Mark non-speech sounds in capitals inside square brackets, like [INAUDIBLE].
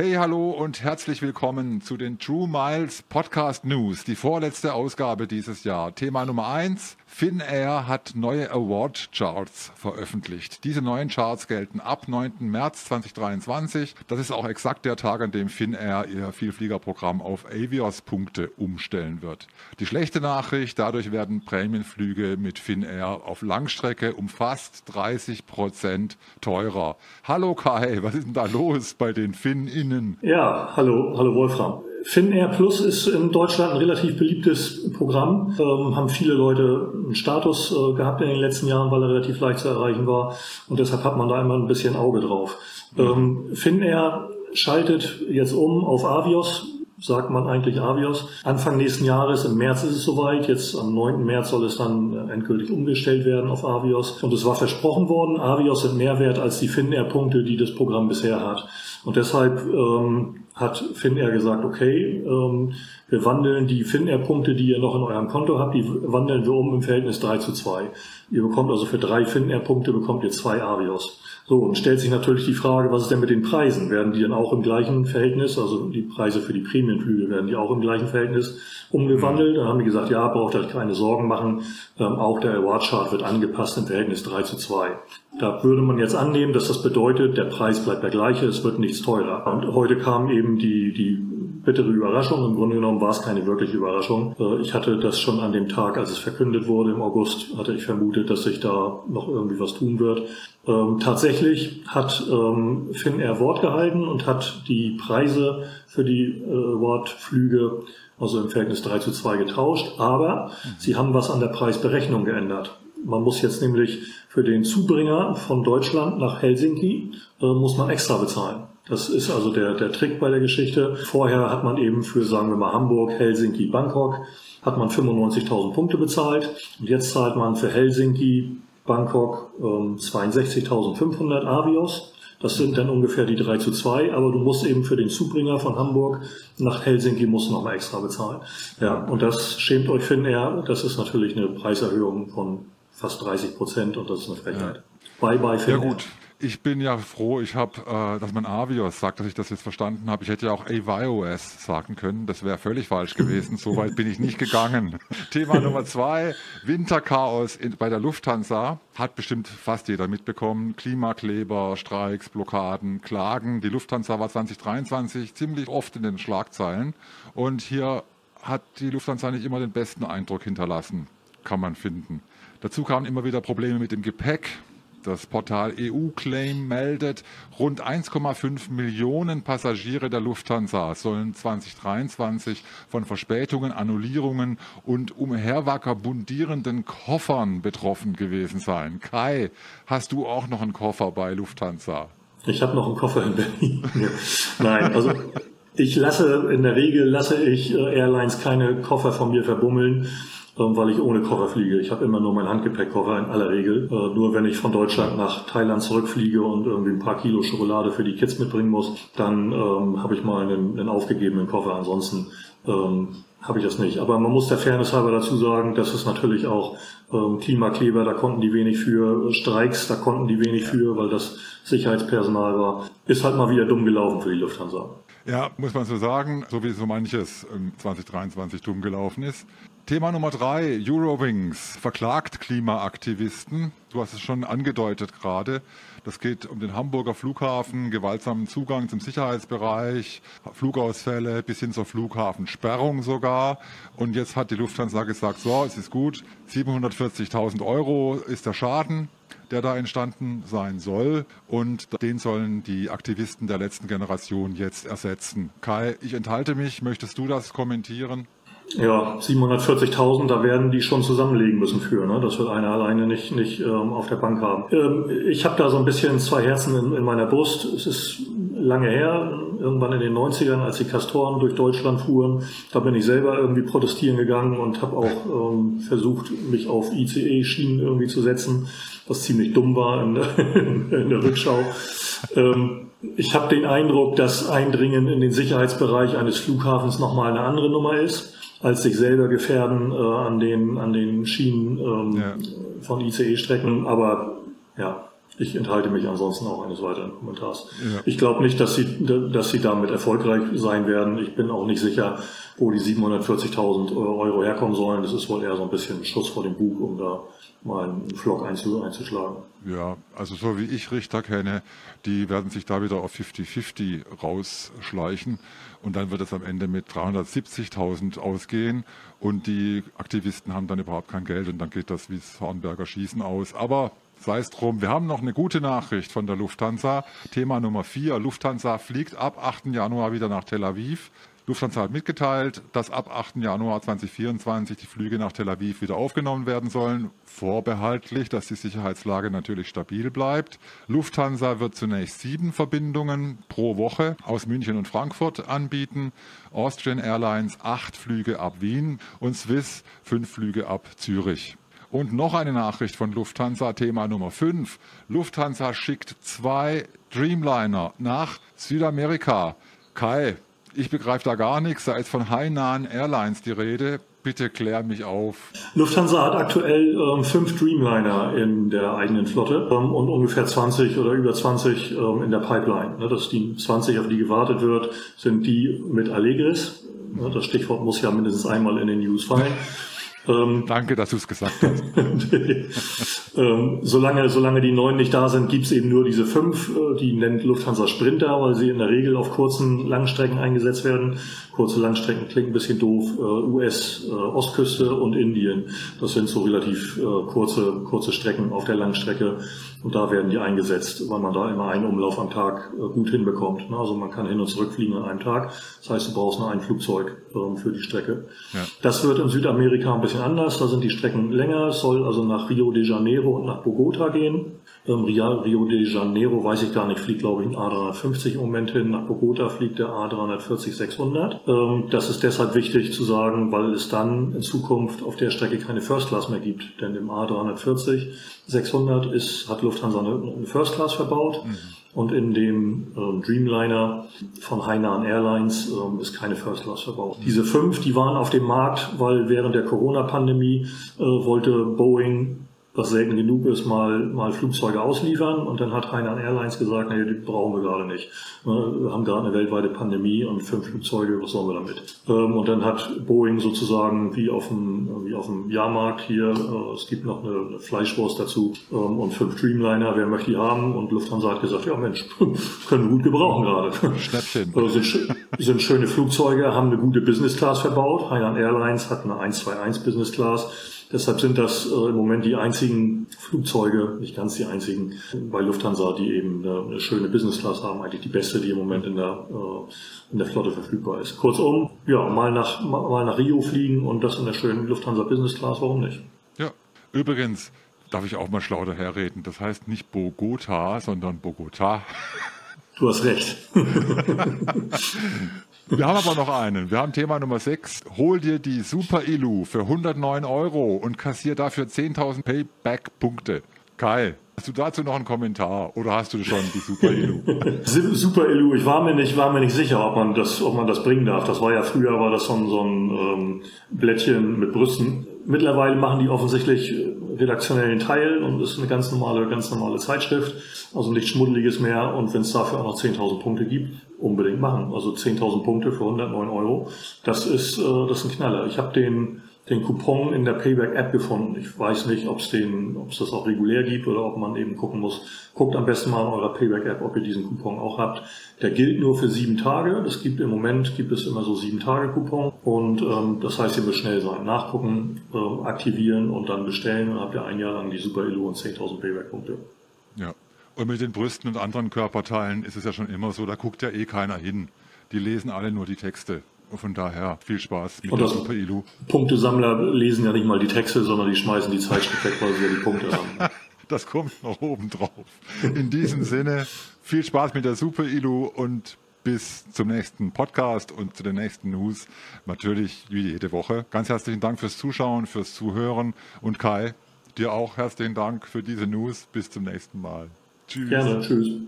Hey, hallo und herzlich willkommen zu den True Miles Podcast News, die vorletzte Ausgabe dieses Jahr. Thema Nummer eins. Finnair hat neue Award Charts veröffentlicht. Diese neuen Charts gelten ab 9. März 2023. Das ist auch exakt der Tag, an dem Finnair ihr Vielfliegerprogramm auf Avios-Punkte umstellen wird. Die schlechte Nachricht, dadurch werden Prämienflüge mit Finnair auf Langstrecke um fast 30 Prozent teurer. Hallo Kai, was ist denn da los bei den Finninnen? Ja, hallo, hallo Wolfram. Finnair Plus ist in Deutschland ein relativ beliebtes Programm. Ähm, haben viele Leute einen Status äh, gehabt in den letzten Jahren, weil er relativ leicht zu erreichen war. Und deshalb hat man da immer ein bisschen Auge drauf. Ähm, Finnair schaltet jetzt um auf Avios sagt man eigentlich Avios. Anfang nächsten Jahres, im März ist es soweit. Jetzt am 9. März soll es dann äh, endgültig umgestellt werden auf Avios. Und es war versprochen worden, Avios sind mehr wert als die Finnair-Punkte, die das Programm bisher hat. Und deshalb ähm, hat Finnair gesagt, okay, ähm, wir wandeln die Finnair-Punkte, die ihr noch in eurem Konto habt, die wandeln wir um im Verhältnis 3 zu 2. Ihr bekommt also für drei Finnair-Punkte bekommt ihr zwei Avios. So, und stellt sich natürlich die Frage, was ist denn mit den Preisen? Werden die dann auch im gleichen Verhältnis, also die Preise für die Prämienflüge, werden die auch im gleichen Verhältnis umgewandelt? Dann haben die gesagt, ja, braucht euch keine Sorgen machen, ähm, auch der Award-Chart wird angepasst im Verhältnis 3 zu 2. Da würde man jetzt annehmen, dass das bedeutet, der Preis bleibt der gleiche, es wird nichts teurer. Und heute kam eben die, die bittere Überraschung. Im Grunde genommen war es keine wirkliche Überraschung. Äh, ich hatte das schon an dem Tag, als es verkündet wurde im August, hatte ich vermutet, dass sich da noch irgendwie was tun wird. Ähm, tatsächlich hat ähm, Finnair Wort gehalten und hat die Preise für die äh, Wortflüge also im Verhältnis 3 zu 2 getauscht, aber mhm. sie haben was an der Preisberechnung geändert. Man muss jetzt nämlich für den Zubringer von Deutschland nach Helsinki, äh, muss man extra bezahlen. Das ist also der, der Trick bei der Geschichte. Vorher hat man eben für, sagen wir mal, Hamburg, Helsinki, Bangkok, hat man 95.000 Punkte bezahlt. Und jetzt zahlt man für Helsinki, Bangkok ähm, 62.500 Avios. Das sind dann ungefähr die 3 zu 2, aber du musst eben für den Zubringer von Hamburg nach Helsinki musst noch mal extra bezahlen. Ja, und das schämt euch Finnair. Das ist natürlich eine Preiserhöhung von fast 30 Prozent und das ist eine Frechheit. Ja. Bye bye Finnair. Ja gut. Ich bin ja froh, ich habe, äh, dass man Avios sagt, dass ich das jetzt verstanden habe. Ich hätte ja auch AVIOS sagen können. Das wäre völlig falsch gewesen. So weit bin ich nicht gegangen. [LAUGHS] Thema Nummer zwei, Winterchaos in, bei der Lufthansa. Hat bestimmt fast jeder mitbekommen. Klimakleber, Streiks, Blockaden, Klagen. Die Lufthansa war 2023 ziemlich oft in den Schlagzeilen. Und hier hat die Lufthansa nicht immer den besten Eindruck hinterlassen, kann man finden. Dazu kamen immer wieder Probleme mit dem Gepäck. Das Portal EU-Claim meldet, rund 1,5 Millionen Passagiere der Lufthansa sollen 2023 von Verspätungen, Annullierungen und umherwackerbundierenden Koffern betroffen gewesen sein. Kai, hast du auch noch einen Koffer bei Lufthansa? Ich habe noch einen Koffer in Berlin. [LAUGHS] Nein, also ich lasse, in der Regel lasse ich äh, Airlines keine Koffer von mir verbummeln weil ich ohne Koffer fliege. Ich habe immer nur meinen Handgepäckkoffer in aller Regel. Äh, nur wenn ich von Deutschland nach Thailand zurückfliege und irgendwie ein paar Kilo Schokolade für die Kids mitbringen muss, dann ähm, habe ich mal einen, einen aufgegebenen Koffer. Ansonsten ähm, habe ich das nicht. Aber man muss der Fairness halber dazu sagen, dass es natürlich auch ähm, Klimakleber, da konnten die wenig für, Streiks, da konnten die wenig für, weil das Sicherheitspersonal war. Ist halt mal wieder dumm gelaufen für die Lufthansa. Ja, muss man so sagen, so wie so manches 2023 dumm gelaufen ist. Thema Nummer drei, Eurowings verklagt Klimaaktivisten. Du hast es schon angedeutet gerade. Das geht um den Hamburger Flughafen, gewaltsamen Zugang zum Sicherheitsbereich, Flugausfälle bis hin zur Flughafensperrung sogar. Und jetzt hat die Lufthansa gesagt, so, es ist gut, 740.000 Euro ist der Schaden der da entstanden sein soll. Und den sollen die Aktivisten der letzten Generation jetzt ersetzen. Kai, ich enthalte mich. Möchtest du das kommentieren? Ja, 740.000, da werden die schon zusammenlegen müssen für. Ne? Das wird einer alleine nicht, nicht ähm, auf der Bank haben. Ähm, ich habe da so ein bisschen zwei Herzen in, in meiner Brust. Es ist lange her, irgendwann in den 90ern, als die Castoren durch Deutschland fuhren. Da bin ich selber irgendwie protestieren gegangen und habe auch ähm, versucht, mich auf ICE-Schienen irgendwie zu setzen, was ziemlich dumm war in, [LAUGHS] in der Rückschau. Ähm, ich habe den Eindruck, dass Eindringen in den Sicherheitsbereich eines Flughafens nochmal eine andere Nummer ist als sich selber gefährden äh, an den an den Schienen ähm, ja. von ICE-Strecken. Aber ja, Ich enthalte mich ansonsten auch eines weiteren Kommentars. Ja. Ich glaube nicht, dass sie, dass sie damit erfolgreich sein werden. Ich bin auch nicht sicher, wo die 740.000 Euro herkommen sollen. Das ist wohl eher so ein bisschen Schuss vor dem Bug, um da mal einen Flock einzuschlagen. Ja, also so wie ich Richter kenne, die werden sich da wieder auf 50-50 rausschleichen und dann wird es am Ende mit 370.000 ausgehen und die Aktivisten haben dann überhaupt kein Geld und dann geht das wie das Hornberger Schießen aus. Aber sei es drum, wir haben noch eine gute Nachricht von der Lufthansa. Thema Nummer 4. Lufthansa fliegt ab 8. Januar wieder nach Tel Aviv. Lufthansa hat mitgeteilt, dass ab 8. Januar 2024 die Flüge nach Tel Aviv wieder aufgenommen werden sollen, vorbehaltlich, dass die Sicherheitslage natürlich stabil bleibt. Lufthansa wird zunächst sieben Verbindungen pro Woche aus München und Frankfurt anbieten, Austrian Airlines acht Flüge ab Wien und Swiss fünf Flüge ab Zürich. Und noch eine Nachricht von Lufthansa, Thema Nummer 5. Lufthansa schickt zwei Dreamliner nach Südamerika. Kai, ich begreife da gar nichts. Da ist von Hainan Airlines die Rede. Bitte klär mich auf. Lufthansa hat aktuell ähm, fünf Dreamliner in der eigenen Flotte ähm, und ungefähr 20 oder über 20 ähm, in der Pipeline. Ne, das die 20, auf die gewartet wird, sind die mit Allegris. Ne, das Stichwort muss ja mindestens einmal in den News fallen. Ähm, Danke, dass du es gesagt hast. [LAUGHS] ähm, solange, solange die neun nicht da sind, gibt's eben nur diese fünf, äh, die nennt Lufthansa Sprinter, weil sie in der Regel auf kurzen Langstrecken eingesetzt werden. Kurze Langstrecken klingt ein bisschen doof. Äh, US, äh, Ostküste und Indien. Das sind so relativ äh, kurze, kurze Strecken auf der Langstrecke. Und da werden die eingesetzt, weil man da immer einen Umlauf am Tag äh, gut hinbekommt. Also man kann hin und zurück fliegen an einem Tag. Das heißt, du brauchst nur ein Flugzeug ähm, für die Strecke. Ja. Das wird in Südamerika ein bisschen anders. Da sind die Strecken länger. Es soll also nach Rio de Janeiro und nach Bogota gehen. Ähm, Rio de Janeiro weiß ich gar nicht, fliegt glaube ich ein A350 im Moment hin. Nach Bogota fliegt der A340-600. Ähm, das ist deshalb wichtig zu sagen, weil es dann in Zukunft auf der Strecke keine First Class mehr gibt. Denn im A340-600 ist, hat Lufthansa eine First Class verbaut. Mhm. Und in dem ähm, Dreamliner von Hainan Airlines ähm, ist keine First Class verbaut. Diese fünf, die waren auf dem Markt, weil während der Corona-Pandemie äh, wollte Boeing was selten genug ist, mal, mal Flugzeuge ausliefern. Und dann hat Hainan Airlines gesagt, nee, die brauchen wir gerade nicht. Wir haben gerade eine weltweite Pandemie und fünf Flugzeuge, was sollen wir damit? Ähm, und dann hat Boeing sozusagen wie auf dem, wie auf dem Jahrmarkt hier, äh, es gibt noch eine Fleischwurst dazu ähm, und fünf Dreamliner, wer möchte die haben? Und Lufthansa hat gesagt, ja Mensch, [LAUGHS] können wir gut gebrauchen gerade. Schnäppchen. [LAUGHS] Also sind, sind schöne Flugzeuge, haben eine gute Business Class verbaut. Hainan Airlines hat eine 121 Business Class Deshalb sind das äh, im Moment die einzigen Flugzeuge, nicht ganz die einzigen, bei Lufthansa, die eben eine, schöne Business Class haben, eigentlich die beste, die im Moment in der, äh, in der Flotte verfügbar ist. Kurzum, ja, mal nach, mal nach Rio fliegen und das in der schönen Lufthansa Business Class, warum nicht? Ja, übrigens, darf ich auch mal schlau daherreden. Das heißt nicht Bogota, sondern Bogota. Du hast recht. [LAUGHS] Wir haben aber noch einen. Wir haben Thema Nummer 6. Hol dir die Super Ilu für 109 Euro und kassier dafür 10.000 Payback-Punkte. Kai, hast du dazu noch einen Kommentar oder hast du schon die Super Ilu? [LAUGHS] Super Ilu, ich war mir nicht, war mir nicht sicher, ob man das, ob man das bringen darf. Das war ja früher, war das so ein, so ein ähm, Blättchen mit Brüsten. Mittlerweile machen die offensichtlich redaktionellen Teil und ist eine ganz normale, ganz normale Zeitschrift. Also nichts Schmuddeliges mehr. Und wenn es dafür auch noch 10.000 Punkte gibt, unbedingt machen. Also 10.000 Punkte für 109 Euro. Das ist, äh, das ist ein Knaller. Ich habe den, den Coupon in der Payback-App gefunden. Ich weiß nicht, ob es den, ob es das auch regulär gibt oder ob man eben gucken muss. Guckt am besten mal in eurer Payback-App, ob ihr diesen Coupon auch habt. Der gilt nur für sieben Tage. Das gibt im Moment gibt es immer so sieben Tage Coupon und ähm, das heißt, ihr müsst schnell sein, nachgucken, äh, aktivieren und dann bestellen. Dann habt ihr ein Jahr lang die Super Elo und 10.000 Payback-Punkte. Ja. Und mit den Brüsten und anderen Körperteilen ist es ja schon immer so, da guckt ja eh keiner hin. Die lesen alle nur die Texte. Von daher viel Spaß mit und der Super Ilu. Punktesammler lesen ja nicht mal die Texte, sondern die schmeißen die Zeitschrift weg, weil sie ja die Punkte haben. [LAUGHS] das kommt noch oben drauf. In diesem Sinne, viel Spaß mit der Super Ilu und bis zum nächsten Podcast und zu den nächsten News. Natürlich wie jede Woche. Ganz herzlichen Dank fürs Zuschauen, fürs Zuhören und Kai, dir auch herzlichen Dank für diese News. Bis zum nächsten Mal. Tschüss. Gerne, tschüss.